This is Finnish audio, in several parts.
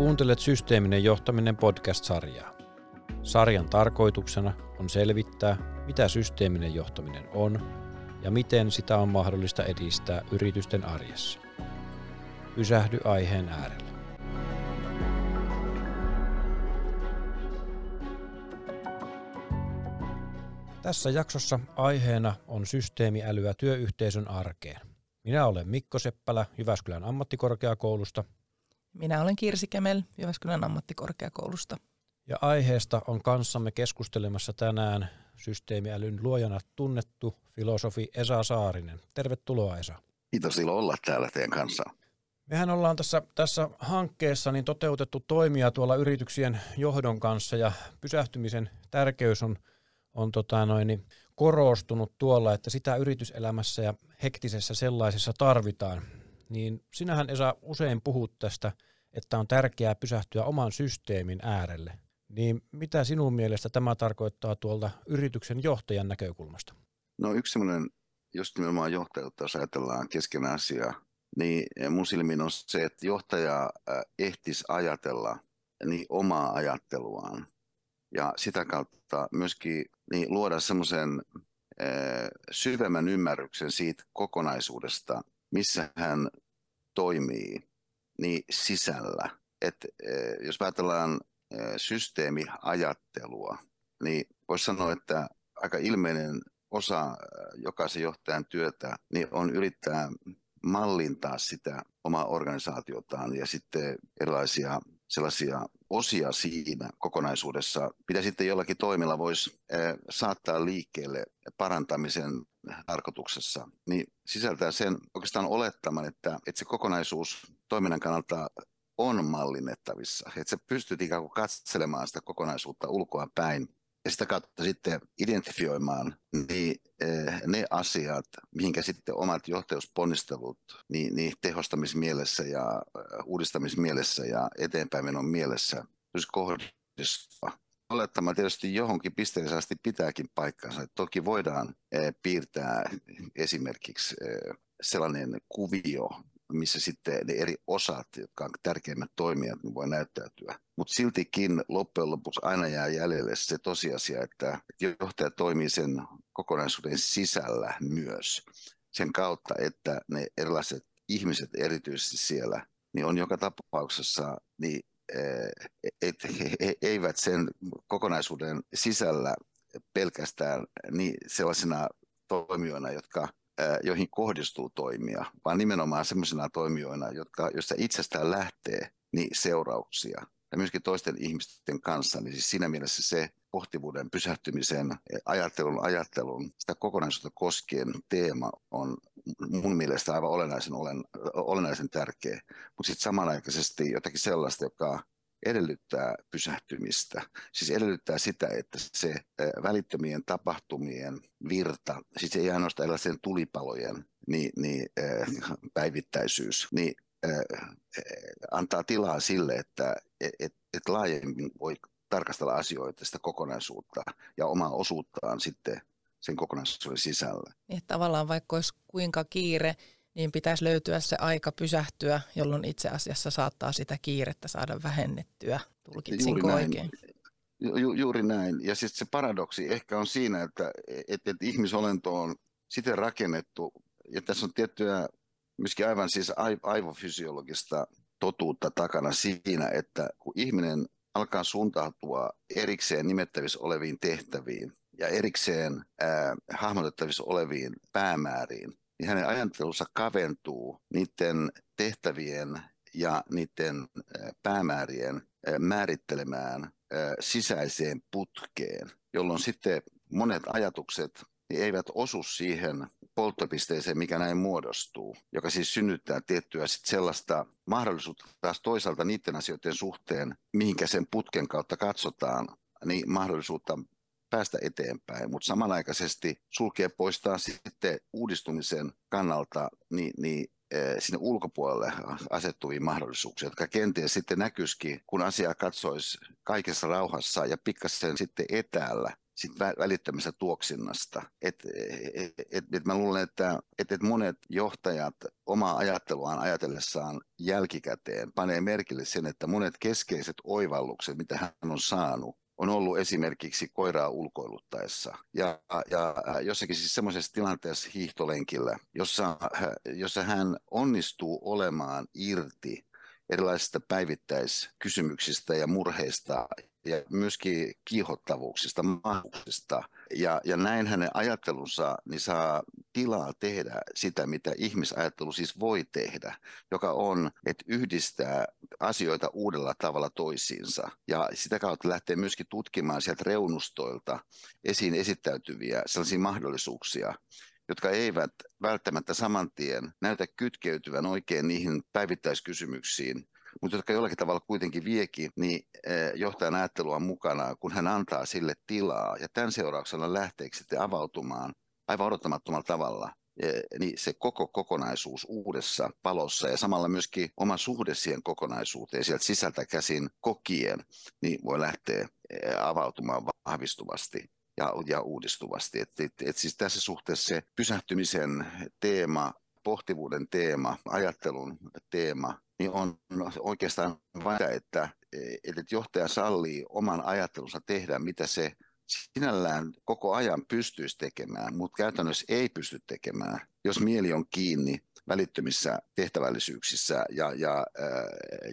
Kuuntelet Systeeminen johtaminen podcast-sarjaa. Sarjan tarkoituksena on selvittää, mitä systeeminen johtaminen on ja miten sitä on mahdollista edistää yritysten arjessa. Pysähdy aiheen äärelle. Tässä jaksossa aiheena on systeemiälyä työyhteisön arkeen. Minä olen Mikko Seppälä Jyväskylän ammattikorkeakoulusta. Minä olen Kirsi Kemel Jyväskylän ammattikorkeakoulusta. Ja aiheesta on kanssamme keskustelemassa tänään systeemiälyn luojana tunnettu filosofi Esa Saarinen. Tervetuloa Esa. Kiitos ilo olla täällä teidän kanssa. Mehän ollaan tässä, tässä hankkeessa niin toteutettu toimia tuolla yrityksien johdon kanssa ja pysähtymisen tärkeys on, on tota noin, niin korostunut tuolla, että sitä yrityselämässä ja hektisessä sellaisessa tarvitaan. Niin sinähän Esa usein puhut tästä, että on tärkeää pysähtyä oman systeemin äärelle. Niin mitä sinun mielestä tämä tarkoittaa tuolta yrityksen johtajan näkökulmasta? No yksi sellainen, jos nimenomaan johtajuutta, jos ajatellaan kesken asiaa, niin mun silmin on se, että johtaja ehtisi ajatella niin omaa ajatteluaan ja sitä kautta myöskin niin luoda semmoisen syvemmän ymmärryksen siitä kokonaisuudesta, missä hän toimii niin sisällä. Et, jos ajatellaan systeemiajattelua, niin voisi sanoa, että aika ilmeinen osa jokaisen johtajan työtä niin on yrittää mallintaa sitä omaa organisaatiotaan ja sitten erilaisia sellaisia osia siinä kokonaisuudessa, mitä sitten jollakin toimilla voisi saattaa liikkeelle parantamisen tarkoituksessa, niin sisältää sen oikeastaan olettaman, että, että se kokonaisuus toiminnan kannalta on mallinnettavissa, että sä pystyt ikään kuin katselemaan sitä kokonaisuutta ulkoa päin ja sitä kautta sitten identifioimaan niin, ne asiat, mihinkä sitten omat johtajuusponnistelut niin, niin tehostamismielessä ja uudistamismielessä ja eteenpäin menon mielessä kohdistua. Olettama tietysti johonkin pisteeseen asti pitääkin paikkansa. Toki voidaan piirtää esimerkiksi sellainen kuvio, missä sitten ne eri osat, jotka on tärkeimmät toimijat, niin voi näyttäytyä. Mutta siltikin loppujen lopuksi aina jää jäljelle se tosiasia, että johtaja toimii sen kokonaisuuden sisällä myös. Sen kautta, että ne erilaiset ihmiset erityisesti siellä, niin on joka tapauksessa niin eh, et, he eivät sen kokonaisuuden sisällä pelkästään niin sellaisina toimijoina, jotka joihin kohdistuu toimia, vaan nimenomaan sellaisina toimijoina, jotka, joista itsestään lähtee niin seurauksia. Ja myöskin toisten ihmisten kanssa, niin siis siinä mielessä se pohtivuuden pysähtymisen, ajattelun, ajattelun, sitä kokonaisuutta koskien teema on mun mielestä aivan olennaisen, olen, olennaisen tärkeä, mutta sitten samanaikaisesti jotakin sellaista, joka edellyttää pysähtymistä. Siis edellyttää sitä, että se välittömien tapahtumien virta, siis ei ainoastaan erilaisen tulipalojen niin, niin, päivittäisyys, niin antaa tilaa sille, että et, et laajemmin voi tarkastella asioita, sitä kokonaisuutta ja omaa osuuttaan sitten sen kokonaisuuden sisällä. Niin, tavallaan vaikka olisi kuinka kiire, niin pitäisi löytyä se aika pysähtyä, jolloin itse asiassa saattaa sitä kiirettä saada vähennettyä. Tulkitsinko juuri oikein? Ju, juuri näin. Ja sitten se paradoksi ehkä on siinä, että et, et ihmisolento on siten rakennettu, ja tässä on tiettyä myöskin aivan siis aivofysiologista totuutta takana siinä, että kun ihminen alkaa suuntautua erikseen nimettävissä oleviin tehtäviin ja erikseen äh, hahmotettavissa oleviin päämääriin, niin hänen ajattelunsa kaventuu niiden tehtävien ja niiden päämäärien määrittelemään sisäiseen putkeen, jolloin sitten monet ajatukset niin eivät osu siihen polttopisteeseen, mikä näin muodostuu, joka siis synnyttää tiettyä sit sellaista mahdollisuutta taas toisaalta niiden asioiden suhteen, mihinkä sen putken kautta katsotaan, niin mahdollisuutta päästä eteenpäin, mutta samanaikaisesti sulkee poistaa sitten uudistumisen kannalta niin, niin sinne ulkopuolelle asettuvia mahdollisuuksia, jotka kenties sitten näkyisikin, kun asiaa katsoisi kaikessa rauhassa ja pikkasen sitten etäällä sit välittömästä tuoksinnasta. Et, et, et, et mä luulen, että et, et monet johtajat omaa ajatteluaan ajatellessaan jälkikäteen panee merkille sen, että monet keskeiset oivallukset, mitä hän on saanut, on ollut esimerkiksi koiraa ulkoiluttaessa. Ja, ja jossakin siis semmoisessa tilanteessa hiihtolenkillä, jossa, jossa hän onnistuu olemaan irti erilaisista päivittäiskysymyksistä ja murheista ja myöskin kiihottavuuksista, mahdollisista. Ja, ja näin hänen ajattelunsa niin saa tilaa tehdä sitä, mitä ihmisajattelu siis voi tehdä, joka on, että yhdistää asioita uudella tavalla toisiinsa. Ja sitä kautta lähtee myöskin tutkimaan sieltä reunustoilta esiin esittäytyviä sellaisia mahdollisuuksia, jotka eivät välttämättä saman tien näytä kytkeytyvän oikein niihin päivittäiskysymyksiin, mutta jotka jollakin tavalla kuitenkin viekin niin eh, johtajan ajattelua mukana, kun hän antaa sille tilaa. Ja tämän seurauksena lähteeksi sitten avautumaan aivan odottamattomalla tavalla eh, niin se koko kokonaisuus uudessa palossa ja samalla myöskin oma suhde siihen kokonaisuuteen sieltä sisältä käsin kokien, niin voi lähteä eh, avautumaan vahvistuvasti ja, ja uudistuvasti. Et, et, et siis tässä suhteessa se pysähtymisen teema, pohtivuuden teema, ajattelun teema, niin on oikeastaan vain että, että johtaja sallii oman ajattelunsa tehdä, mitä se sinällään koko ajan pystyisi tekemään, mutta käytännössä ei pysty tekemään, jos mieli on kiinni välittömissä tehtävällisyyksissä ja, ja,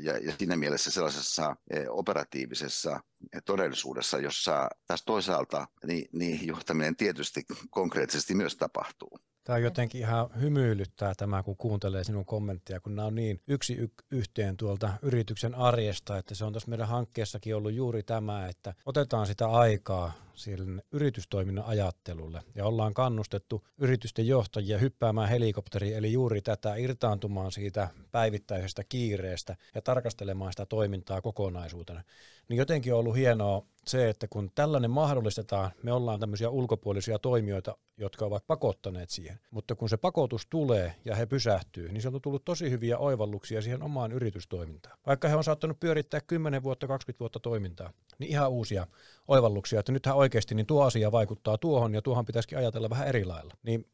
ja, ja siinä mielessä sellaisessa operatiivisessa todellisuudessa, jossa tässä toisaalta niin, niin johtaminen tietysti konkreettisesti myös tapahtuu. Tämä jotenkin ihan hymyilyttää tämä, kun kuuntelee sinun kommenttia, kun nämä on niin yksi y- yhteen tuolta yrityksen arjesta, että se on tässä meidän hankkeessakin ollut juuri tämä, että otetaan sitä aikaa sille yritystoiminnan ajattelulle ja ollaan kannustettu yritysten johtajia hyppäämään helikopteriin, eli juuri tätä irtaantumaan siitä päivittäisestä kiireestä ja tarkastelemaan sitä toimintaa kokonaisuutena. Niin jotenkin on ollut hienoa se, että kun tällainen mahdollistetaan, me ollaan tämmöisiä ulkopuolisia toimijoita, jotka ovat pakottaneet siihen. Mutta kun se pakotus tulee ja he pysähtyy, niin se on tullut tosi hyviä oivalluksia siihen omaan yritystoimintaan. Vaikka he on saattanut pyörittää 10 vuotta, 20 vuotta toimintaa, niin ihan uusia oivalluksia, että nythän oikeasti niin tuo asia vaikuttaa tuohon ja tuohon pitäisikin ajatella vähän eri lailla. Niin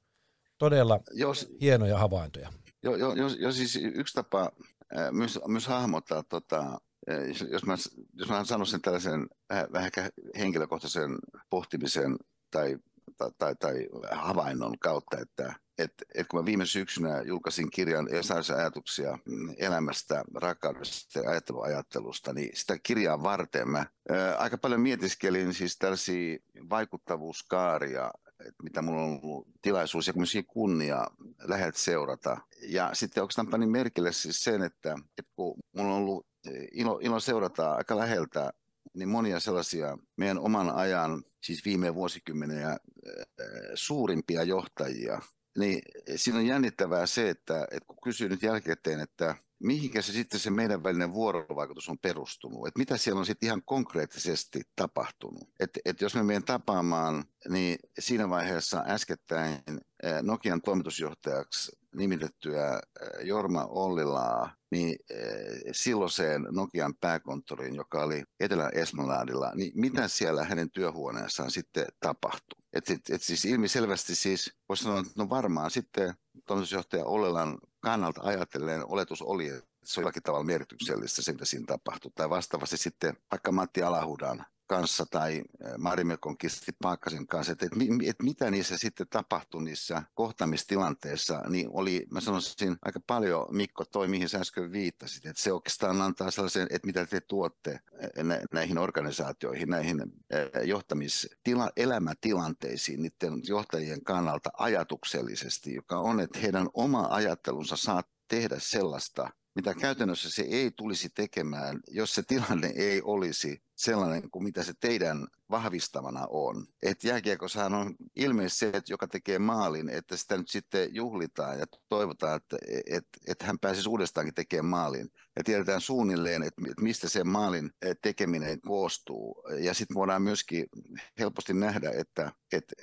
todella jos, hienoja havaintoja. Jo, jo, jo, jo siis yksi tapa myös, myös hahmottaa tota, jos mä, jos mä sanoisin tällaisen vähän, vähän henkilökohtaisen pohtimisen tai, tai, tai, tai havainnon kautta, että et, et kun mä viime syksynä julkaisin kirjan Esaisen ajatuksia elämästä, rakkaudesta ja ajatteluajattelusta, niin sitä kirjaa varten mä ää, aika paljon mietiskelin siis tällaisia vaikuttavuuskaaria, että mitä mulla on ollut tilaisuus ja myös kunnia läheltä seurata. Ja sitten oikeastaan panin merkille siis sen, että, että kun mulla on ollut ilo, ilo seurata aika läheltä niin monia sellaisia meidän oman ajan, siis viime vuosikymmenen suurimpia johtajia, niin siinä on jännittävää se, että, että kun kysyy nyt jälkikäteen, että mihinkä se sitten se meidän välinen vuorovaikutus on perustunut, että mitä siellä on sitten ihan konkreettisesti tapahtunut. Että et jos me menen tapaamaan, niin siinä vaiheessa äskettäin Nokian toimitusjohtajaksi nimitettyä Jorma Ollilaa, niin silloiseen Nokian pääkonttoriin, joka oli Etelä-Esmaladilla, niin mitä siellä hänen työhuoneessaan sitten tapahtui? Et, et, et siis ilmiselvästi siis, voisi sanoa, että no varmaan sitten toimitusjohtaja Ollelan kannalta ajatellen oletus oli, että se on jollakin tavalla merkityksellistä se, mitä siinä tapahtui. Tai vastaavasti sitten vaikka Matti Alahudan kanssa tai Marimekon Kisti Paakkasen kanssa, että, että, että mitä niissä sitten tapahtui niissä kohtamistilanteissa, niin oli, mä sanoisin aika paljon, Mikko, toi mihin sä äsken viittasit, että se oikeastaan antaa sellaisen, että mitä te tuotte näihin organisaatioihin, näihin johtamiselämätilanteisiin, elämätilanteisiin niiden johtajien kannalta ajatuksellisesti, joka on, että heidän oma ajattelunsa saa tehdä sellaista, mitä käytännössä se ei tulisi tekemään, jos se tilanne ei olisi sellainen kuin mitä se teidän vahvistavana on. Että jääkiekossahan on ilmeisesti se, että joka tekee maalin, että sitä nyt sitten juhlitaan ja toivotaan, että, että, että hän pääsisi uudestaankin tekemään maalin. Ja tiedetään suunnilleen, että, mistä se maalin tekeminen koostuu. Ja sitten voidaan myöskin helposti nähdä, että, että,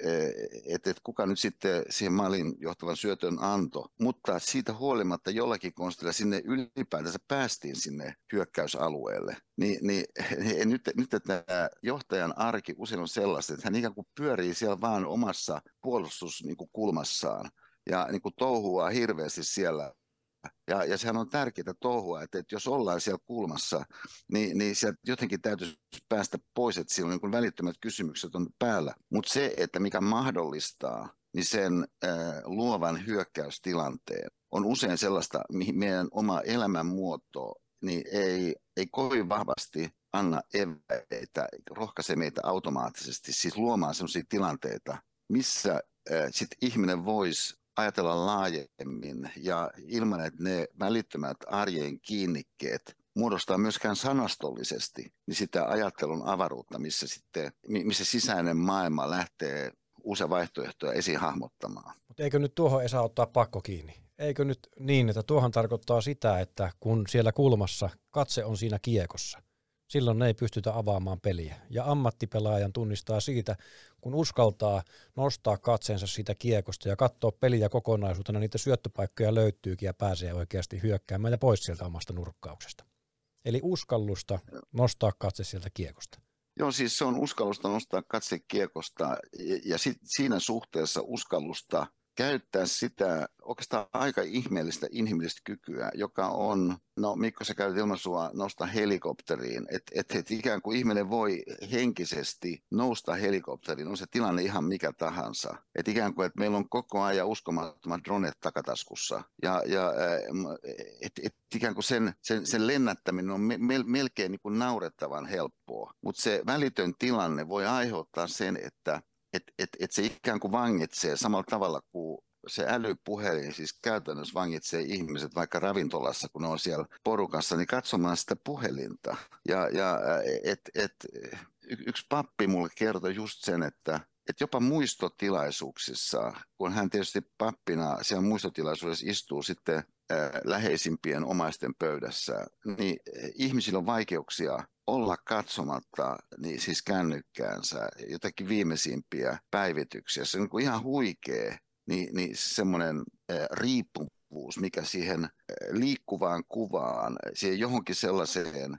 että, että kuka nyt sitten siihen maalin johtavan syötön anto. Mutta siitä huolimatta jollakin konstilla sinne ylipäätänsä päästiin sinne hyökkäysalueelle. Niin, niin nyt, nyt tämä johtajan arki arki usein on sellaista, että hän ikään kuin pyörii siellä vaan omassa puolustuskulmassaan ja niin kuin touhua hirveästi siellä ja, ja sehän on tärkeää touhua, että, että jos ollaan siellä kulmassa, niin, niin sieltä jotenkin täytyisi päästä pois, että silloin niin välittömät kysymykset on päällä. Mutta se, että mikä mahdollistaa niin sen äh, luovan hyökkäystilanteen on usein sellaista, mihin meidän oma elämänmuoto niin ei, ei kovin vahvasti anna eväitä, rohkaise meitä automaattisesti siis luomaan sellaisia tilanteita, missä äh, sit ihminen voisi ajatella laajemmin ja ilman, että ne välittömät arjen kiinnikkeet muodostaa myöskään sanastollisesti niin sitä ajattelun avaruutta, missä, sitten, missä sisäinen maailma lähtee uusia vaihtoehtoja esiin hahmottamaan. Mutta eikö nyt tuohon ei saa ottaa pakko kiinni? Eikö nyt niin, että tuohon tarkoittaa sitä, että kun siellä kulmassa katse on siinä kiekossa, silloin ei pystytä avaamaan peliä. Ja ammattipelaajan tunnistaa siitä, kun uskaltaa nostaa katseensa siitä kiekosta ja katsoa peliä kokonaisuutena, niitä syöttöpaikkoja löytyykin ja pääsee oikeasti hyökkäämään ja pois sieltä omasta nurkkauksesta. Eli uskallusta nostaa katse sieltä kiekosta. Joo, siis se on uskallusta nostaa katse kiekosta ja, ja sit siinä suhteessa uskallusta käyttää sitä oikeastaan aika ihmeellistä inhimillistä kykyä, joka on, no Mikko sä käytit ilmaisua nostaa helikopteriin, että et, et ikään kuin ihminen voi henkisesti nousta helikopteriin, on se tilanne ihan mikä tahansa. Että ikään kuin, että meillä on koko ajan uskomattomat dronet takataskussa. Ja, ja että et ikään kuin sen, sen, sen lennättäminen on me, me, melkein niin kuin naurettavan helppoa, mutta se välitön tilanne voi aiheuttaa sen, että että et, et se ikään kuin vangitsee samalla tavalla kuin se älypuhelin siis käytännössä vangitsee ihmiset vaikka ravintolassa, kun ne on siellä porukassa, niin katsomaan sitä puhelinta. Ja, ja et, et, yksi pappi mulle kertoi just sen, että et jopa muistotilaisuuksissa, kun hän tietysti pappina siellä muistotilaisuudessa istuu sitten läheisimpien omaisten pöydässä, niin ihmisillä on vaikeuksia olla katsomatta niin siis kännykkäänsä jotakin viimeisimpiä päivityksiä. Se on niin kuin ihan huikea niin, niin semmoinen riippuvuus, mikä siihen liikkuvaan kuvaan, siihen johonkin sellaiseen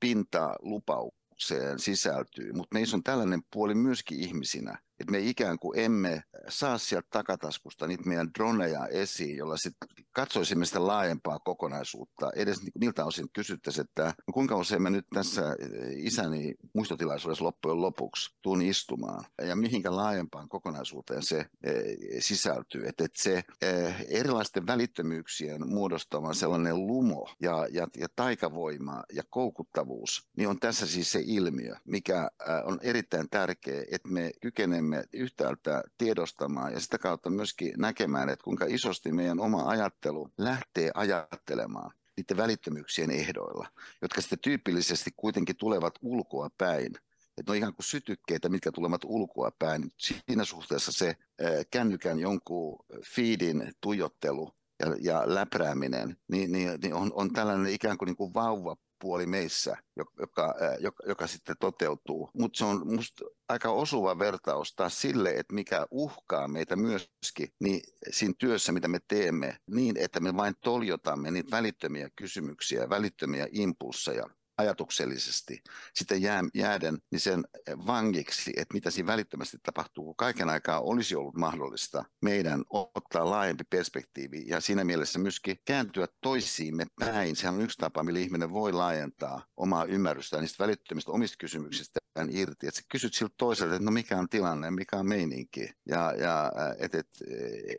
pintalupaukseen sisältyy. Mutta meissä on tällainen puoli myöskin ihmisinä, että me ikään kuin emme saa sieltä takataskusta niitä meidän droneja esiin, jolla sitten katsoisimme sitä laajempaa kokonaisuutta. Edes niiltä osin kysyttäisiin, että no kuinka usein mä nyt tässä isäni muistotilaisuudessa loppujen lopuksi tuun istumaan ja mihinkä laajempaan kokonaisuuteen se e, sisältyy. Että et se e, erilaisten välittömyyksien muodostama sellainen lumo ja, ja, ja taikavoima ja koukuttavuus, niin on tässä siis se ilmiö, mikä on erittäin tärkeä, että me kykenemme pyrimme yhtäältä tiedostamaan ja sitä kautta myöskin näkemään, että kuinka isosti meidän oma ajattelu lähtee ajattelemaan niiden välittömyyksien ehdoilla, jotka sitten tyypillisesti kuitenkin tulevat ulkoa päin. Että ne on ihan kuin sytykkeitä, mitkä tulevat ulkoa päin. Siinä suhteessa se kännykän jonkun feedin tuijottelu ja, ja läprääminen, niin, niin, niin on, on tällainen ikään kuin, niin kuin vauva puoli meissä, joka, joka, joka sitten toteutuu. Mutta se on minusta aika osuva vertaus taas sille, että mikä uhkaa meitä myöskin niin siinä työssä, mitä me teemme, niin että me vain toljotamme niitä välittömiä kysymyksiä, välittömiä impulseja ajatuksellisesti sitten jää, jääden niin sen vangiksi, että mitä siinä välittömästi tapahtuu, kun kaiken aikaa olisi ollut mahdollista meidän ottaa laajempi perspektiivi ja siinä mielessä myöskin kääntyä toisiimme päin. Sehän on yksi tapa, millä ihminen voi laajentaa omaa ymmärrystään niistä välittömistä omista kysymyksistä irti, että sä kysyt siltä toiselta, että no mikä on tilanne, mikä on meininki. Ja, ja et, et,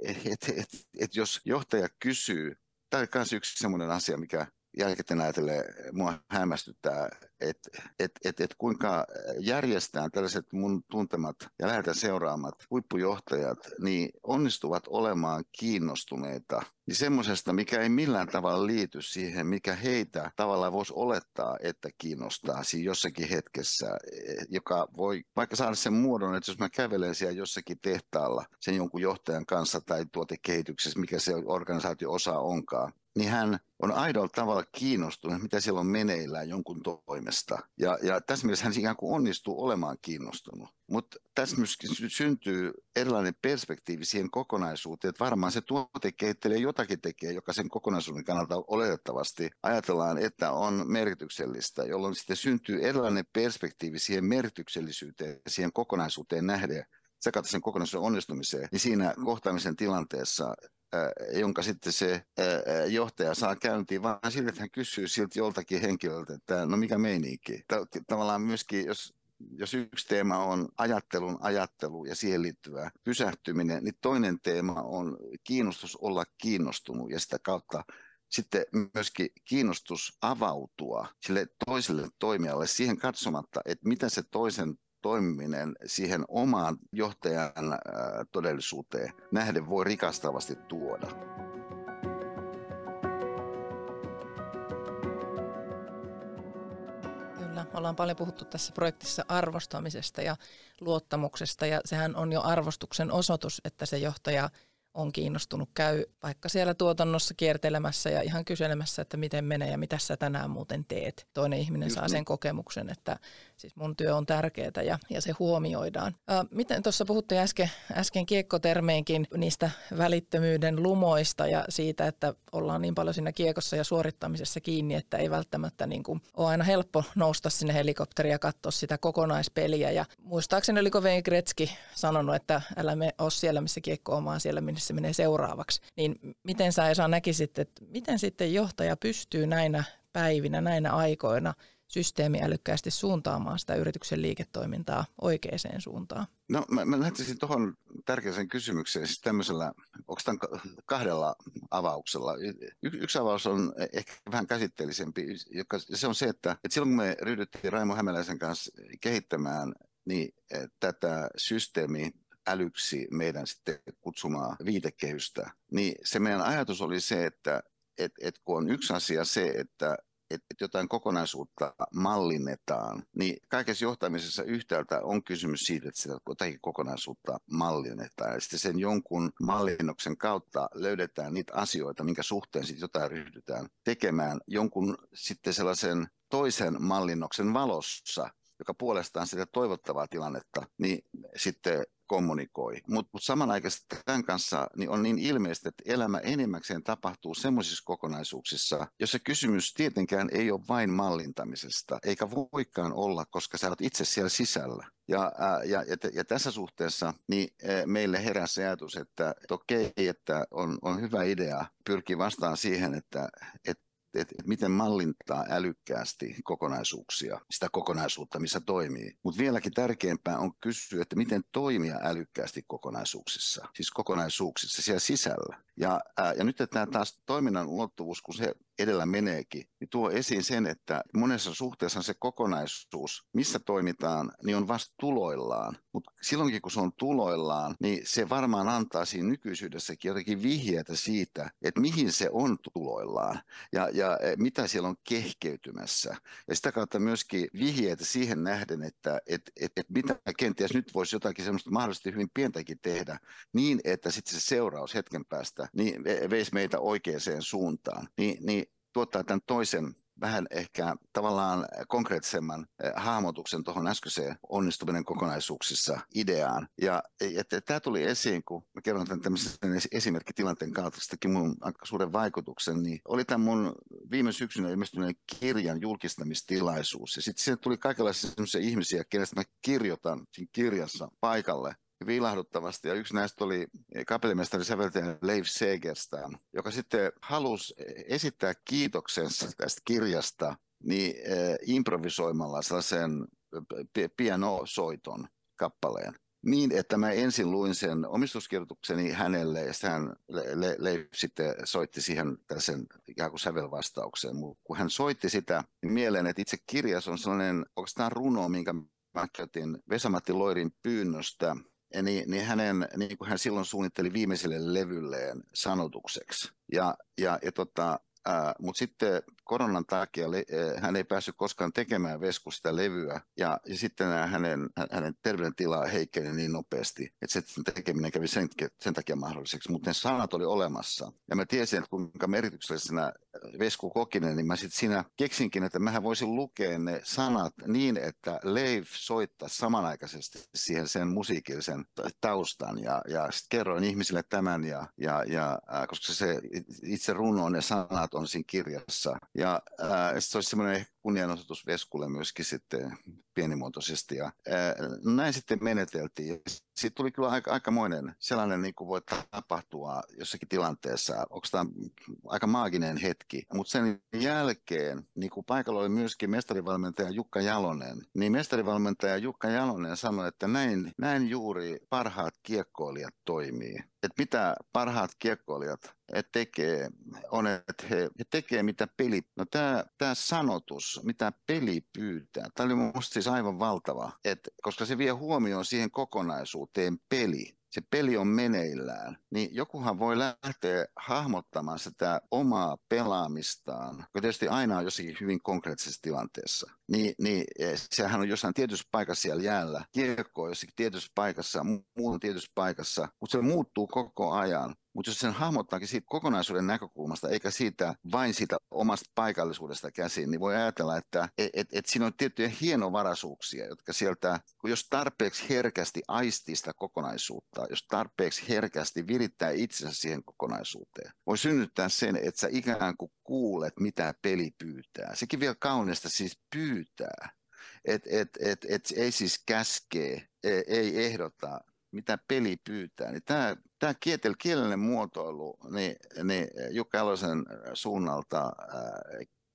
et, et, et, et jos johtaja kysyy, tämä on myös yksi sellainen asia, mikä jälkikäteen ajatellen mua hämmästyttää, että et, et, et kuinka järjestään tällaiset mun tuntemat ja läheltä seuraamat huippujohtajat niin onnistuvat olemaan kiinnostuneita niin semmoisesta, mikä ei millään tavalla liity siihen, mikä heitä tavallaan voisi olettaa, että kiinnostaa siinä jossakin hetkessä, joka voi vaikka saada sen muodon, että jos mä kävelen siellä jossakin tehtaalla sen jonkun johtajan kanssa tai tuotekehityksessä, mikä se organisaatio osa onkaan, niin hän on aidolla tavalla kiinnostunut, mitä siellä on meneillään jonkun toimesta toimesta. Ja, ja tässä mielessä hän ikään kuin onnistuu olemaan kiinnostunut. Mutta tässä myöskin syntyy erilainen perspektiivi siihen kokonaisuuteen, että varmaan se tuotekehittelijä jotakin tekee, joka sen kokonaisuuden kannalta oletettavasti ajatellaan, että on merkityksellistä, jolloin sitten syntyy erilainen perspektiivi siihen merkityksellisyyteen, siihen kokonaisuuteen nähden, sekä sen kokonaisuuden onnistumiseen, niin siinä kohtaamisen tilanteessa jonka sitten se johtaja saa käyntiin, vaan sille, että hän kysyy siltä joltakin henkilöltä, että no mikä meininki. Tavallaan myöskin, jos jos yksi teema on ajattelun ajattelu ja siihen liittyvä pysähtyminen, niin toinen teema on kiinnostus olla kiinnostunut ja sitä kautta sitten myöskin kiinnostus avautua sille toiselle toimijalle siihen katsomatta, että mitä se toisen toimiminen siihen omaan johtajan todellisuuteen nähden voi rikastavasti tuoda. Kyllä, ollaan paljon puhuttu tässä projektissa arvostamisesta ja luottamuksesta ja sehän on jo arvostuksen osoitus, että se johtaja – on kiinnostunut, käy vaikka siellä tuotannossa kiertelemässä ja ihan kyselemässä, että miten menee ja mitä sä tänään muuten teet. Toinen ihminen Just saa niin. sen kokemuksen, että siis mun työ on tärkeää ja, ja se huomioidaan. Ä, miten tuossa puhuttiin äsken, äsken kiekkotermeenkin niistä välittömyyden lumoista ja siitä, että ollaan niin paljon siinä kiekossa ja suorittamisessa kiinni, että ei välttämättä niin kuin ole aina helppo nousta sinne helikopteriin ja katsoa sitä kokonaispeliä. Ja muistaakseni oliko Wayne Gretzky sanonut, että älä me ole siellä, missä kiekko on, vaan siellä, minne se menee seuraavaksi. Niin miten sä Esa näkisit, että miten sitten johtaja pystyy näinä päivinä, näinä aikoina systeemiälykkäästi suuntaamaan sitä yrityksen liiketoimintaa oikeaan suuntaan? No mä, mä lähtisin tuohon tärkeäseen kysymykseen siis tämmöisellä, onko tämän kahdella avauksella. Y- yksi avaus on ehkä vähän käsitteellisempi, joka, se on se, että, että silloin kun me ryhdyttiin Raimo Hämäläisen kanssa kehittämään niin tätä systeemi älyksi meidän sitten kutsumaa viitekehystä, niin se meidän ajatus oli se, että et, et kun on yksi asia se, että että jotain kokonaisuutta mallinnetaan, niin kaikessa johtamisessa yhtäältä on kysymys siitä, että sitä jotakin kokonaisuutta mallinnetaan. Ja sitten sen jonkun mallinnoksen kautta löydetään niitä asioita, minkä suhteen sitten jotain ryhdytään tekemään jonkun sitten sellaisen toisen mallinnoksen valossa, joka puolestaan sitä toivottavaa tilannetta, niin sitten kommunikoi. Mutta mut samanaikaisesti tämän kanssa niin on niin ilmeistä, että elämä enimmäkseen tapahtuu semmoisissa kokonaisuuksissa, jossa kysymys tietenkään ei ole vain mallintamisesta, eikä voikaan olla, koska sä olet itse siellä sisällä. Ja, ja, ja, ja tässä suhteessa niin meille heräsi ajatus, että, että okei, että on, on hyvä idea pyrkiä vastaan siihen, että, että että miten mallintaa älykkäästi kokonaisuuksia, sitä kokonaisuutta, missä toimii. Mutta vieläkin tärkeämpää on kysyä, että miten toimia älykkäästi kokonaisuuksissa, siis kokonaisuuksissa siellä sisällä. Ja, ää, ja nyt tämä taas toiminnan ulottuvuus, kun se edellä meneekin, niin tuo esiin sen, että monessa suhteessa se kokonaisuus, missä toimitaan, niin on vasta tuloillaan. Mutta silloinkin, kun se on tuloillaan, niin se varmaan antaa siinä nykyisyydessäkin jotakin vihjeitä siitä, että mihin se on tuloillaan ja, ja e, mitä siellä on kehkeytymässä. Ja sitä kautta myöskin vihjeitä siihen nähden, että et, et, et mitä kenties nyt voisi jotakin semmoista mahdollisesti hyvin pientäkin tehdä, niin että sitten se seuraus hetken päästä niin veisi meitä oikeaan suuntaan. Niin, niin tuottaa tämän toisen vähän ehkä tavallaan konkreettisemman eh, hahmotuksen tuohon äskeiseen onnistuminen kokonaisuuksissa ideaan. Ja että tämä tuli esiin, kun mä kerron tämän tämmöisen esimerkkitilanteen kautta, sitäkin mun aika suuren vaikutuksen, niin oli tämä mun viime syksynä ilmestyneen kirjan julkistamistilaisuus. Ja sitten tuli kaikenlaisia ihmisiä, kenestä mä kirjoitan siinä kirjassa paikalle hyvin ilahduttavasti. Ja yksi näistä oli kapellimestari säveltäjä Leif Segerstam, joka sitten halusi esittää kiitoksensa tästä kirjasta niin eh, improvisoimalla sellaisen pianosoiton kappaleen. Niin, että mä ensin luin sen omistuskirjoitukseni hänelle ja sitten Leif Le, sitten soitti siihen tällaisen ikään kuin sävelvastauksen. Kun hän soitti sitä, niin mieleen, että itse kirjas on sellainen oikeastaan runo, minkä mä käytin Vesamatti Loirin pyynnöstä niin, niin, hänen, niin kuin hän silloin suunnitteli viimeiselle levylleen sanotukseksi. Ja, ja, ja tota, Mutta sitten koronan takia hän ei päässyt koskaan tekemään Vesku sitä levyä. Ja, ja sitten hänen, hänen terveydentila heikkeni niin nopeasti, että se tekeminen kävi sen, sen takia mahdolliseksi. Mutta ne sanat oli olemassa. Ja mä tiesin, että kuinka merkityksellisenä Vesku Kokinen, niin mä sitten siinä keksinkin, että mähän voisin lukea ne sanat niin, että Leif soittaa samanaikaisesti siihen sen musiikillisen taustan. Ja, ja sitten kerroin ihmisille tämän, ja, ja, ja, koska se itse runo, ne sanat on siinä kirjassa. Ja äh, se olisi semmoinen kunnianosoitus Veskulle myöskin sitten pienimuotoisesti. Ja, ää, näin sitten meneteltiin. Siitä tuli kyllä aika, aikamoinen sellainen, niin kuin voi tapahtua jossakin tilanteessa. Onko tämä aika maaginen hetki. Mutta sen jälkeen, niin kuin paikalla oli myöskin mestarivalmentaja Jukka Jalonen, niin mestarivalmentaja Jukka Jalonen sanoi, että näin, näin juuri parhaat kiekkoilijat toimii. Että mitä parhaat kiekkoilijat tekee, on, että he, he tekee mitä peli, no tämä, tämä sanotus, mitä peli pyytää, tämä oli minusta siis aivan valtava, että, koska se vie huomioon siihen kokonaisuuteen peli, se peli on meneillään, niin jokuhan voi lähteä hahmottamaan sitä omaa pelaamistaan, joka tietysti aina on jossakin hyvin konkreettisessa tilanteessa. Niin, niin eh, sehän on jossain tietyssä paikassa siellä jäällä, kiekko on jossakin tietyssä paikassa, muun tietyssä paikassa, mutta se muuttuu koko ajan. Mutta jos sen hahmottaakin siitä kokonaisuuden näkökulmasta, eikä siitä vain siitä omasta paikallisuudesta käsin, niin voi ajatella, että et, et, et siinä on tiettyjä hienovaraisuuksia, jotka sieltä, jos tarpeeksi herkästi aistii sitä kokonaisuutta, jos tarpeeksi herkästi virittää itsensä siihen kokonaisuuteen, voi synnyttää sen, että sä ikään kuin kuulet, mitä peli pyytää. Sekin vielä kaunista siis pyytää. Et, et, et, et, ei siis käskee, ei, ei ehdota, mitä peli pyytää. Niin tämä, tämä kietel, kielellinen muotoilu niin, niin Jukka Jalosen suunnalta ää,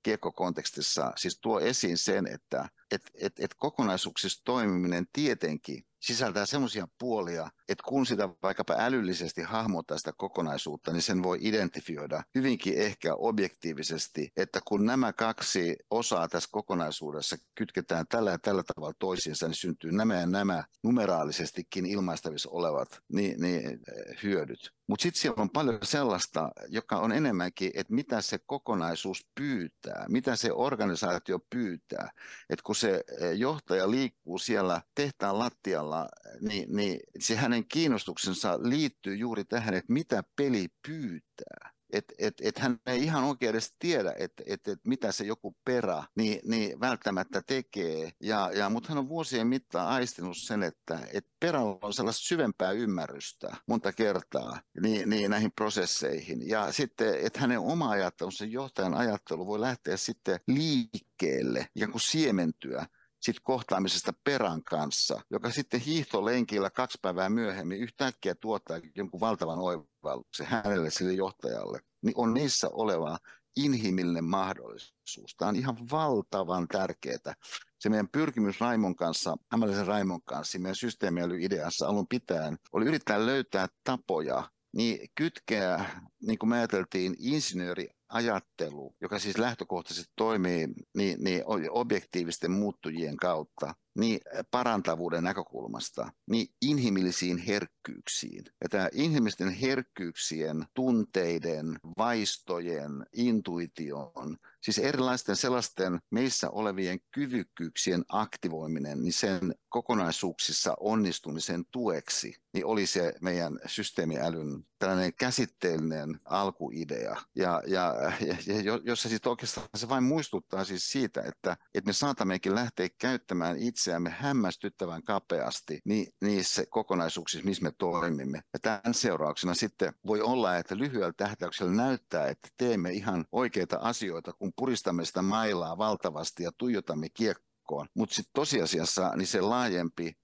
kiekkokontekstissa siis tuo esiin sen, että et, et, et kokonaisuuksissa toimiminen tietenkin sisältää semmoisia puolia, että kun sitä vaikkapa älyllisesti hahmottaa sitä kokonaisuutta, niin sen voi identifioida hyvinkin ehkä objektiivisesti, että kun nämä kaksi osaa tässä kokonaisuudessa kytketään tällä ja tällä tavalla toisiinsa, niin syntyy nämä ja nämä numeraalisestikin ilmaistavissa olevat niin, niin, eh, hyödyt. Mutta sitten siellä on paljon sellaista, joka on enemmänkin, että mitä se kokonaisuus pyytää, mitä se organisaatio pyytää. Että kun se eh, johtaja liikkuu siellä tehtaan lattialla, niin, niin se hänen kiinnostuksensa liittyy juuri tähän, että mitä peli pyytää että et, et hän ei ihan oikein edes tiedä, että et, et mitä se joku perä niin, niin välttämättä tekee. Ja, ja, mutta hän on vuosien mittaan aistinut sen, että et perällä on sellaista syvempää ymmärrystä monta kertaa niin, niin näihin prosesseihin. Ja sitten, että hänen oma ajattelu, sen johtajan ajattelu voi lähteä sitten liikkeelle ja kun siementyä sit kohtaamisesta perän kanssa, joka sitten hiihtolenkillä kaksi päivää myöhemmin yhtäkkiä tuottaa jonkun valtavan oivalluksen hänelle, sille johtajalle, niin on niissä oleva inhimillinen mahdollisuus. Tämä on ihan valtavan tärkeää. Se meidän pyrkimys Raimon kanssa, Hämäläisen Raimon kanssa, meidän systeemiälyideassa alun pitäen, oli yrittää löytää tapoja niin kytkeä, niin kuin me ajateltiin, insinööri ajattelu, joka siis lähtökohtaisesti toimii niin, niin objektiivisten muuttujien kautta, niin parantavuuden näkökulmasta, niin inhimillisiin herkkyyksiin. Ja tämä inhimillisten herkkyyksien, tunteiden, vaistojen, intuition, siis erilaisten sellaisten meissä olevien kyvykkyyksien aktivoiminen, niin sen kokonaisuuksissa onnistumisen tueksi, niin oli se meidän systeemiälyn tällainen käsitteellinen alkuidea. Ja, ja, ja, ja jossa siis oikeastaan se vain muistuttaa siis siitä, että, että me saatammekin lähteä käyttämään itseämme hämmästyttävän kapeasti niissä kokonaisuuksissa, missä me toimimme. Ja tämän seurauksena sitten voi olla, että lyhyellä tähtäyksellä näyttää, että teemme ihan oikeita asioita, kun puristamme sitä mailaa valtavasti ja tuijotamme kiekkoon. Mutta sitten tosiasiassa niin se laajempi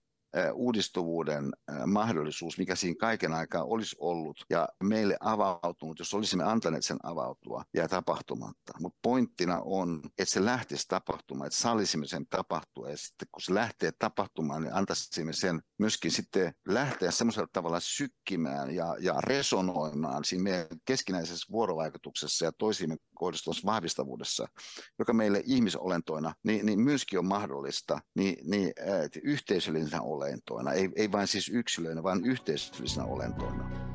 uudistuvuuden mahdollisuus, mikä siinä kaiken aikaa olisi ollut ja meille avautunut, jos olisimme antaneet sen avautua, ja tapahtumatta. Mutta pointtina on, että se lähtisi tapahtumaan, että sallisimme sen tapahtua ja sitten kun se lähtee tapahtumaan, niin antaisimme sen myöskin sitten lähteä semmoisella tavalla sykkimään ja, ja resonoimaan siinä meidän keskinäisessä vuorovaikutuksessa ja toisiimme kohdistuvassa vahvistavuudessa, joka meille ihmisolentoina niin, niin myöskin on mahdollista, niin, niin yhteisöllisenä olentoina, ei, ei vain siis yksilöinä, vaan yhteisöllisenä olentoina.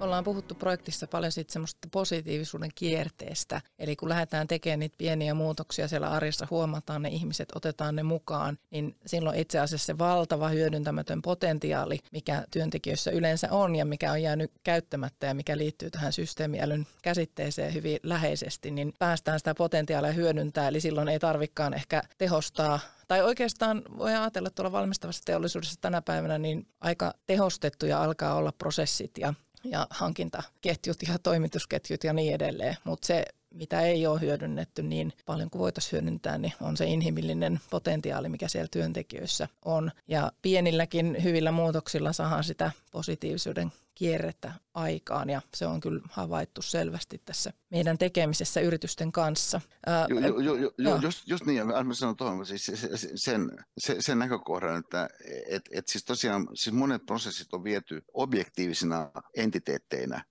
Ollaan puhuttu projektissa paljon siitä semmoista positiivisuuden kierteestä. Eli kun lähdetään tekemään niitä pieniä muutoksia siellä arjessa, huomataan ne ihmiset, otetaan ne mukaan, niin silloin itse asiassa se valtava hyödyntämätön potentiaali, mikä työntekijöissä yleensä on ja mikä on jäänyt käyttämättä ja mikä liittyy tähän systeemiälyn käsitteeseen hyvin läheisesti, niin päästään sitä potentiaalia hyödyntää. Eli silloin ei tarvikaan ehkä tehostaa tai oikeastaan voi ajatella tuolla valmistavassa teollisuudessa tänä päivänä, niin aika tehostettuja alkaa olla prosessit ja ja hankintaketjut ja toimitusketjut ja niin edelleen. Mutta se, mitä ei ole hyödynnetty niin paljon kuin voitaisiin hyödyntää, niin on se inhimillinen potentiaali, mikä siellä työntekijöissä on. Ja pienilläkin hyvillä muutoksilla saadaan sitä positiivisuuden kierrettä aikaan ja se on kyllä havaittu selvästi tässä meidän tekemisessä yritysten kanssa. jo, jo, jo, jo, jo, just, just niin, mä sanon tuohon siis sen, sen, sen näkökohdan, että et, et siis tosiaan siis monet prosessit on viety objektiivisina entiteetteinä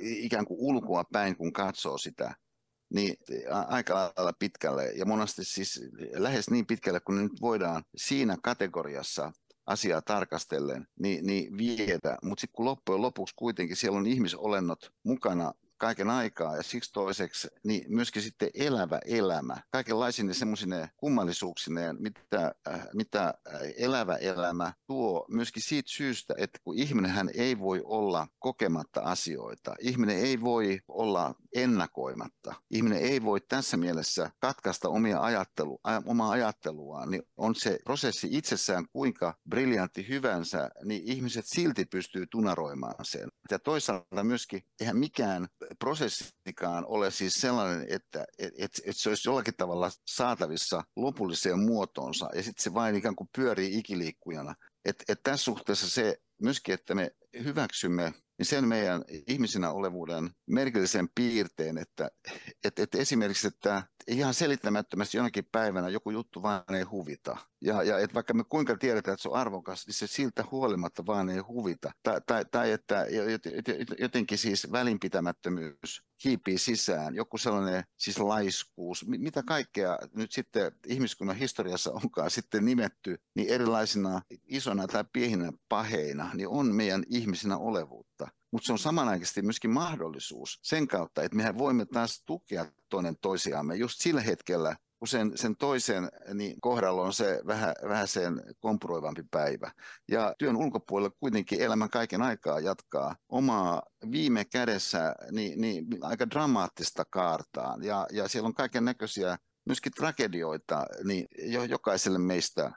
ikään kuin ulkoa päin, kun katsoo sitä, niin aika lailla pitkälle ja monesti siis lähes niin pitkälle kuin nyt voidaan siinä kategoriassa asiaa tarkastellen, niin, niin vietä. Mutta sitten kun loppujen lopuksi kuitenkin siellä on ihmisolennot mukana kaiken aikaa. Ja siksi toiseksi niin myöskin sitten elävä elämä, kaikenlaisine semmoisine kummallisuuksineen, mitä, äh, mitä äh, elävä elämä tuo myöskin siitä syystä, että kun ihminen hän ei voi olla kokematta asioita, ihminen ei voi olla ennakoimatta, ihminen ei voi tässä mielessä katkaista omia ajattelu, omaa ajatteluaan, niin on se prosessi itsessään kuinka briljantti hyvänsä, niin ihmiset silti pystyy tunaroimaan sen. Ja toisaalta myöskin eihän mikään prosessikaan ole siis sellainen, että et, et, et se olisi jollakin tavalla saatavissa lopulliseen muotoonsa ja sitten se vain ikään kuin pyörii ikiliikkujana. Et, et tässä suhteessa se myöskin, että me hyväksymme niin sen meidän ihmisinä olevuuden merkillisen piirteen, että, että, että esimerkiksi, että ihan selittämättömästi jonakin päivänä joku juttu vaan ei huvita. Ja, ja että vaikka me kuinka tiedetään, että se on arvokas, niin se siltä huolimatta vaan ei huvita. Tai, tai, tai että jotenkin siis välinpitämättömyys hiipii sisään, joku sellainen siis laiskuus, mitä kaikkea nyt sitten ihmiskunnan historiassa onkaan sitten nimetty, niin erilaisina isona tai pieninä paheina, niin on meidän ihmisinä olevuutta mutta se on samanaikaisesti myöskin mahdollisuus sen kautta, että mehän voimme taas tukea toinen toisiamme just sillä hetkellä, kun sen, sen toisen niin kohdalla on se vähän, vähän sen kompuroivampi päivä. Ja työn ulkopuolella kuitenkin elämän kaiken aikaa jatkaa omaa viime kädessä niin, niin aika dramaattista kaartaan. Ja, ja siellä on kaiken näköisiä myöskin tragedioita niin jo, jokaiselle meistä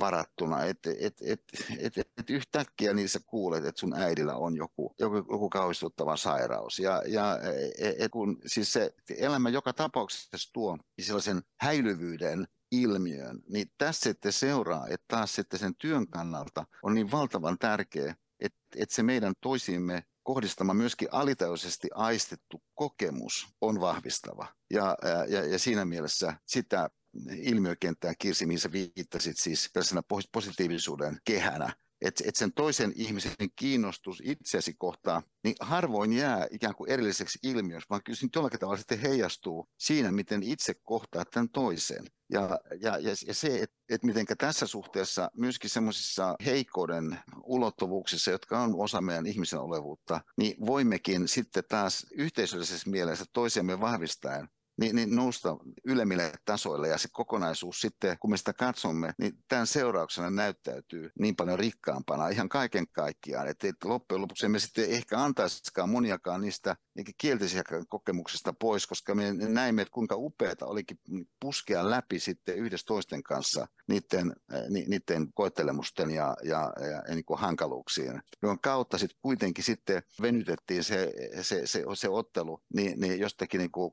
varattuna, että et, et, et, et, et yhtäkkiä niissä kuulet, että sun äidillä on joku, joku, joku kauhistuttava sairaus. Ja, ja et, et kun siis se elämä joka tapauksessa tuo sellaisen häilyvyyden ilmiön, niin tässä sitten seuraa, että taas sitten sen työn kannalta on niin valtavan tärkeä, että, että se meidän toisiimme kohdistama myöskin alitajuisesti aistettu kokemus on vahvistava. Ja, ja, ja siinä mielessä sitä ilmiökenttää, Kirsi, mihin sä viittasit siis tällaisena positiivisuuden kehänä, että et sen toisen ihmisen kiinnostus itseäsi kohtaan, niin harvoin jää ikään kuin erilliseksi ilmiöksi, vaan kyllä se jollakin tavalla sitten heijastuu siinä, miten itse kohtaa tämän toisen. Ja, ja, ja, ja se, että et miten tässä suhteessa myöskin semmoisissa heikkouden ulottuvuuksissa, jotka on osa meidän ihmisen olevuutta, niin voimmekin sitten taas yhteisöllisessä mielessä toisemme vahvistaen niin, niin nousta ylemmille tasoille ja se kokonaisuus sitten, kun me sitä katsomme, niin tämän seurauksena näyttäytyy niin paljon rikkaampana ihan kaiken kaikkiaan, että, loppujen lopuksi emme sitten ehkä antaisikaan moniakaan niistä kielteisiä kokemuksista pois, koska me näimme, että kuinka upeata olikin puskea läpi sitten yhdessä toisten kanssa niiden, niiden koettelemusten ja, ja, ja, ja niin kuin hankaluuksien, jonka kautta sitten kuitenkin sitten venytettiin se, se, se, se ottelu niin, niin jostakin niin kuin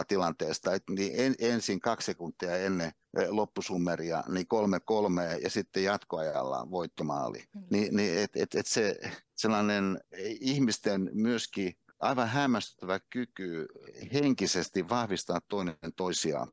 3-0 tilanteesta, että niin en, ensin kaksi sekuntia ennen loppusummeria, niin kolme kolme ja sitten jatkoajalla voittomaali. Mm. Niin, niin et, et, et se sellainen ihmisten myöskin aivan hämmästyttävä kyky henkisesti vahvistaa toinen toisiaan.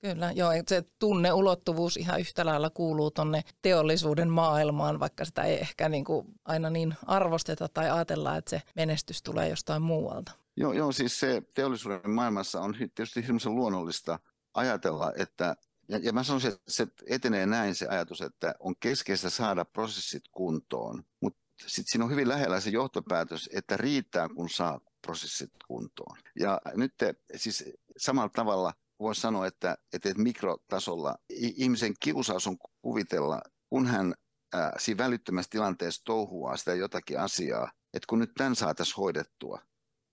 Kyllä, joo, se tunneulottuvuus ihan yhtä lailla kuuluu tuonne teollisuuden maailmaan, vaikka sitä ei ehkä niin kuin aina niin arvosteta tai ajatella, että se menestys tulee jostain muualta. Joo, joo siis se teollisuuden maailmassa on tietysti hirveän luonnollista ajatella, että ja, ja mä sanoisin, että se etenee näin se ajatus, että on keskeistä saada prosessit kuntoon, mutta sitten siinä on hyvin lähellä se johtopäätös, että riittää kun saa prosessit kuntoon. Ja nyt te, siis samalla tavalla voisi sanoa, että, että mikrotasolla ihmisen kiusaus on kuvitella, kun hän ää, siinä välittömässä tilanteessa touhuaa sitä jotakin asiaa, että kun nyt tämän saataisiin hoidettua,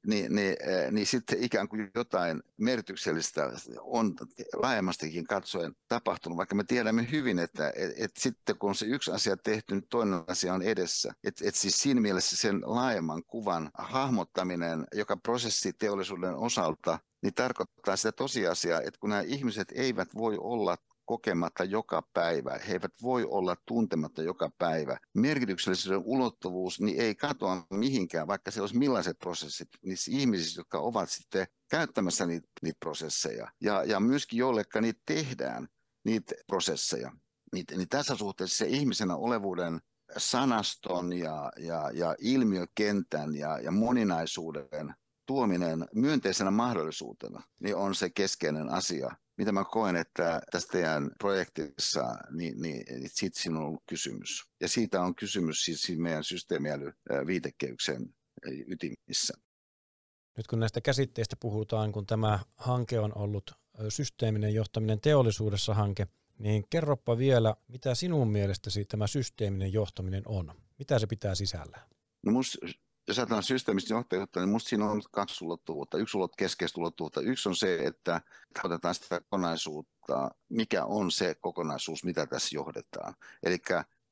niin, niin, niin sitten ikään kuin jotain merkityksellistä on laajemmastikin katsoen tapahtunut, vaikka me tiedämme hyvin, että et, et sitten kun se yksi asia tehty, niin toinen asia on edessä. Että et siis siinä mielessä sen laajemman kuvan hahmottaminen, joka prosessi teollisuuden osalta, niin tarkoittaa sitä tosiasiaa, että kun nämä ihmiset eivät voi olla kokematta joka päivä. He eivät voi olla tuntematta joka päivä. Merkityksellisyyden ulottuvuus niin ei katoa mihinkään, vaikka se olisi millaiset prosessit niissä ihmisissä, jotka ovat sitten käyttämässä niitä, niitä prosesseja. Ja, ja myöskin jollekka niitä tehdään, niitä prosesseja. Niin, niin tässä suhteessa se ihmisenä olevuuden sanaston ja, ja, ja ilmiökentän ja, ja moninaisuuden tuominen myönteisenä mahdollisuutena niin on se keskeinen asia, mitä mä koen, että tässä teidän projektissa, niin, niin, niin siitä siinä on ollut kysymys. Ja siitä on kysymys siis meidän systeemiäly viitekehyksen ytimissä. Nyt kun näistä käsitteistä puhutaan, kun tämä hanke on ollut systeeminen johtaminen teollisuudessa hanke, niin kerropa vielä, mitä sinun mielestäsi tämä systeeminen johtaminen on? Mitä se pitää sisällä? No musta jos ajatellaan systeemistä johtajuutta, niin minusta siinä on kaksi ulottuvuutta. Yksi ulot, keskeistä ulottuvuutta. Yksi on se, että otetaan sitä kokonaisuutta, mikä on se kokonaisuus, mitä tässä johdetaan. Eli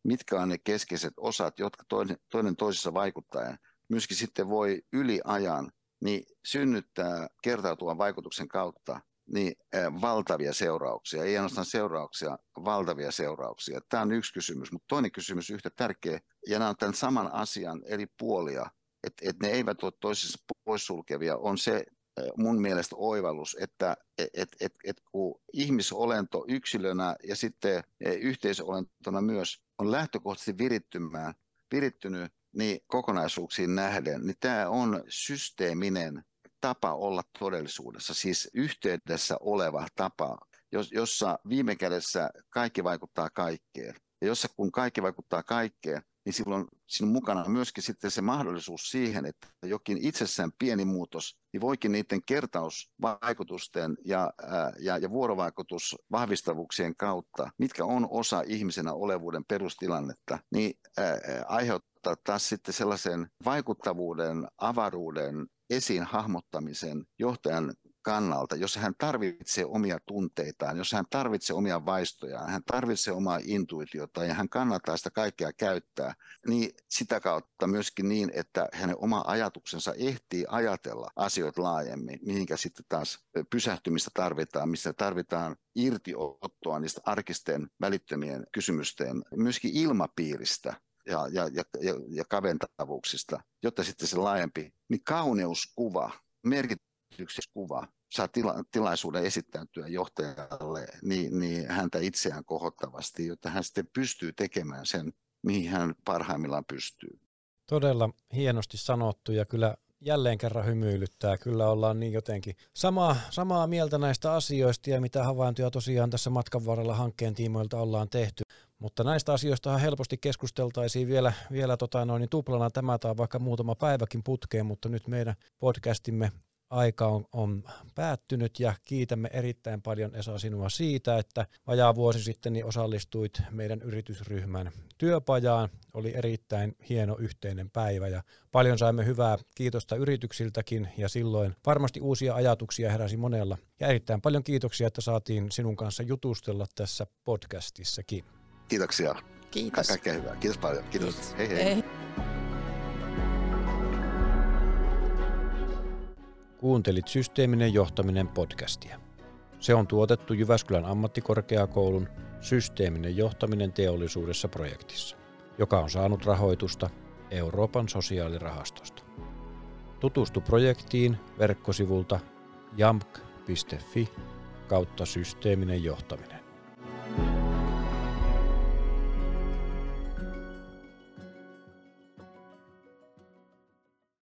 mitkä on ne keskeiset osat, jotka toinen, toinen toisessa vaikuttaen myöskin sitten voi yli ajan niin synnyttää kertautuvan vaikutuksen kautta niin valtavia seurauksia, ei ainoastaan seurauksia, valtavia seurauksia. Tämä on yksi kysymys, mutta toinen kysymys yhtä tärkeä, ja nämä on tämän saman asian eri puolia, että et ne eivät ole toisissa poissulkevia, on se mun mielestä oivallus, että et, et, et, et kun ihmisolento yksilönä ja sitten yhteisölentona myös on lähtökohtaisesti virittymään, virittynyt niin kokonaisuuksiin nähden, niin tämä on systeeminen tapa olla todellisuudessa, siis yhteydessä oleva tapa, jossa viime kädessä kaikki vaikuttaa kaikkeen. Ja jossa kun kaikki vaikuttaa kaikkeen, niin silloin siinä on mukana myöskin sitten se mahdollisuus siihen, että jokin itsessään pieni muutos, niin voikin niiden kertausvaikutusten ja, ää, ja, ja vuorovaikutusvahvistavuuksien kautta, mitkä on osa ihmisenä olevuuden perustilannetta, niin ää, aiheuttaa taas sitten sellaisen vaikuttavuuden, avaruuden, esiin hahmottamisen johtajan kannalta, jos hän tarvitsee omia tunteitaan, jos hän tarvitsee omia vaistojaan, hän tarvitsee omaa intuitiota ja hän kannattaa sitä kaikkea käyttää, niin sitä kautta myöskin niin, että hänen oma ajatuksensa ehtii ajatella asioita laajemmin, mihinkä sitten taas pysähtymistä tarvitaan, missä tarvitaan irtiottoa niistä arkisten välittömien kysymysten, myöskin ilmapiiristä, ja, ja, ja, ja kaventavuuksista, jotta sitten se laajempi niin kauneuskuva, merkitykselliskuva saa tila, tilaisuuden esittäytyä johtajalle niin, niin häntä itseään kohottavasti, jotta hän sitten pystyy tekemään sen, mihin hän parhaimmillaan pystyy. Todella hienosti sanottu ja kyllä jälleen kerran hymyilyttää. Kyllä ollaan niin jotenkin samaa, samaa mieltä näistä asioista ja mitä havaintoja tosiaan tässä matkan varrella hankkeen tiimoilta ollaan tehty. Mutta näistä asioista helposti keskusteltaisiin vielä, vielä tota noin, niin tuplana tämä tai vaikka muutama päiväkin putkeen, mutta nyt meidän podcastimme aika on, on päättynyt ja kiitämme erittäin paljon Esa sinua siitä, että vajaa vuosi sitten niin osallistuit meidän yritysryhmän työpajaan. Oli erittäin hieno yhteinen päivä ja paljon saimme hyvää kiitosta yrityksiltäkin ja silloin varmasti uusia ajatuksia heräsi monella. Ja erittäin paljon kiitoksia, että saatiin sinun kanssa jutustella tässä podcastissakin. Kiitoksia. Kiitos. Kaikkea hyvää. Kiitos paljon. Kiitos. Kiitos. Hei hei. hei. Kuuntelit Systeeminen johtaminen podcastia. Se on tuotettu Jyväskylän ammattikorkeakoulun Systeeminen johtaminen teollisuudessa projektissa, joka on saanut rahoitusta Euroopan sosiaalirahastosta. Tutustu projektiin verkkosivulta jamk.fi kautta systeeminen johtaminen.